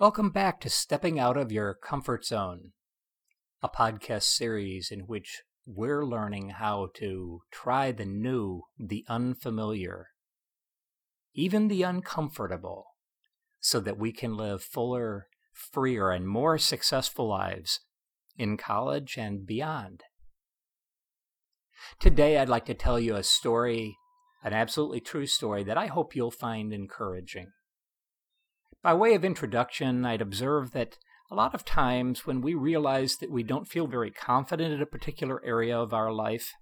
Welcome back to Stepping Out of Your Comfort Zone, a podcast series in which we're learning how to try the new, the unfamiliar, even the uncomfortable, so that we can live fuller, freer, and more successful lives in college and beyond. Today, I'd like to tell you a story, an absolutely true story that I hope you'll find encouraging. By way of introduction, I'd observe that a lot of times when we realize that we don't feel very confident in a particular area of our life,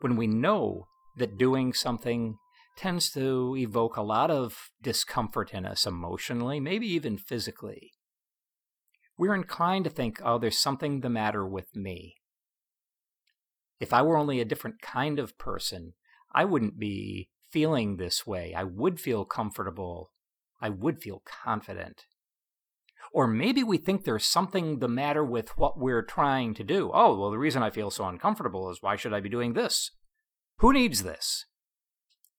when we know that doing something tends to evoke a lot of discomfort in us emotionally, maybe even physically, we're inclined to think, oh, there's something the matter with me. If I were only a different kind of person, I wouldn't be feeling this way. I would feel comfortable I would feel confident. Or maybe we think there's something the matter with what we're trying to do. Oh, well, the reason I feel so uncomfortable is why should I be doing this? Who needs this?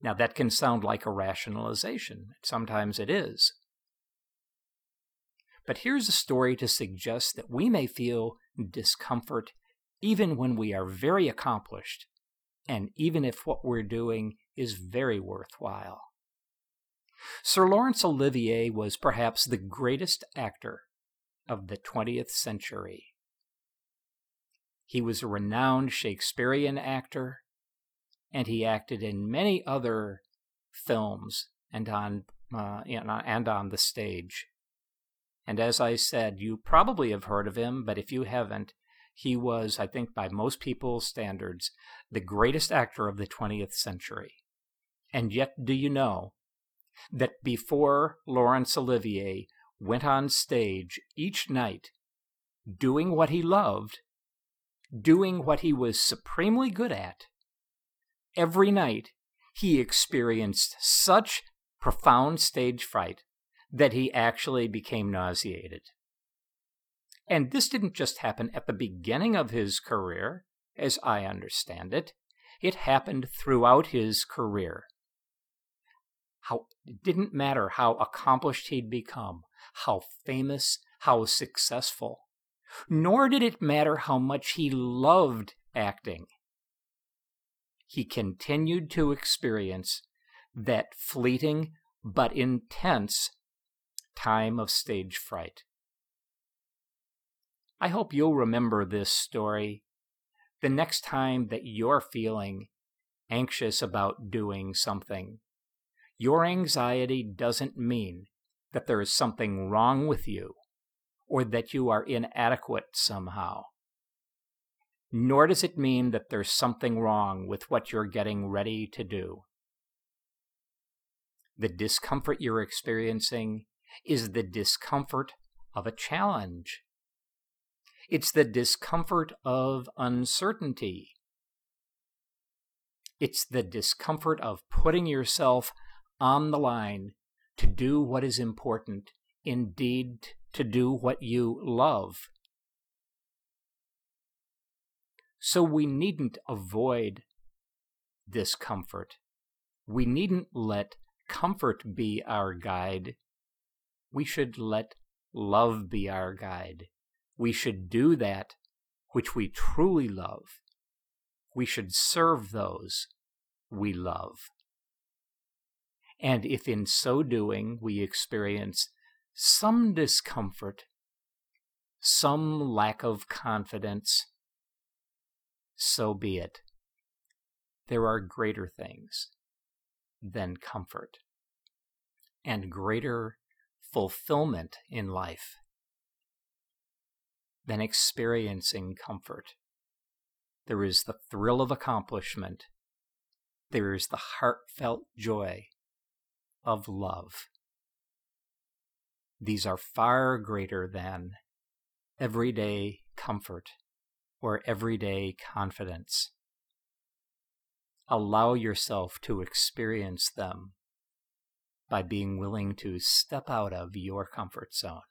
Now, that can sound like a rationalization. Sometimes it is. But here's a story to suggest that we may feel discomfort even when we are very accomplished, and even if what we're doing is very worthwhile. Sir Laurence Olivier was perhaps the greatest actor of the 20th century. He was a renowned Shakespearean actor, and he acted in many other films and on uh, and on the stage. And as I said, you probably have heard of him, but if you haven't, he was, I think, by most people's standards, the greatest actor of the 20th century. And yet, do you know that before Laurence Olivier went on stage each night doing what he loved, doing what he was supremely good at, every night he experienced such profound stage fright that he actually became nauseated. And this didn't just happen at the beginning of his career, as I understand it, it happened throughout his career how it didn't matter how accomplished he'd become, how famous, how successful. Nor did it matter how much he loved acting. He continued to experience that fleeting but intense time of stage fright. I hope you'll remember this story the next time that you're feeling anxious about doing something your anxiety doesn't mean that there is something wrong with you or that you are inadequate somehow. Nor does it mean that there's something wrong with what you're getting ready to do. The discomfort you're experiencing is the discomfort of a challenge. It's the discomfort of uncertainty. It's the discomfort of putting yourself on the line to do what is important, indeed, to do what you love. So we needn't avoid discomfort. We needn't let comfort be our guide. We should let love be our guide. We should do that which we truly love. We should serve those we love. And if in so doing we experience some discomfort, some lack of confidence, so be it. There are greater things than comfort and greater fulfillment in life than experiencing comfort. There is the thrill of accomplishment. There is the heartfelt joy of love. These are far greater than everyday comfort or everyday confidence. Allow yourself to experience them by being willing to step out of your comfort zone.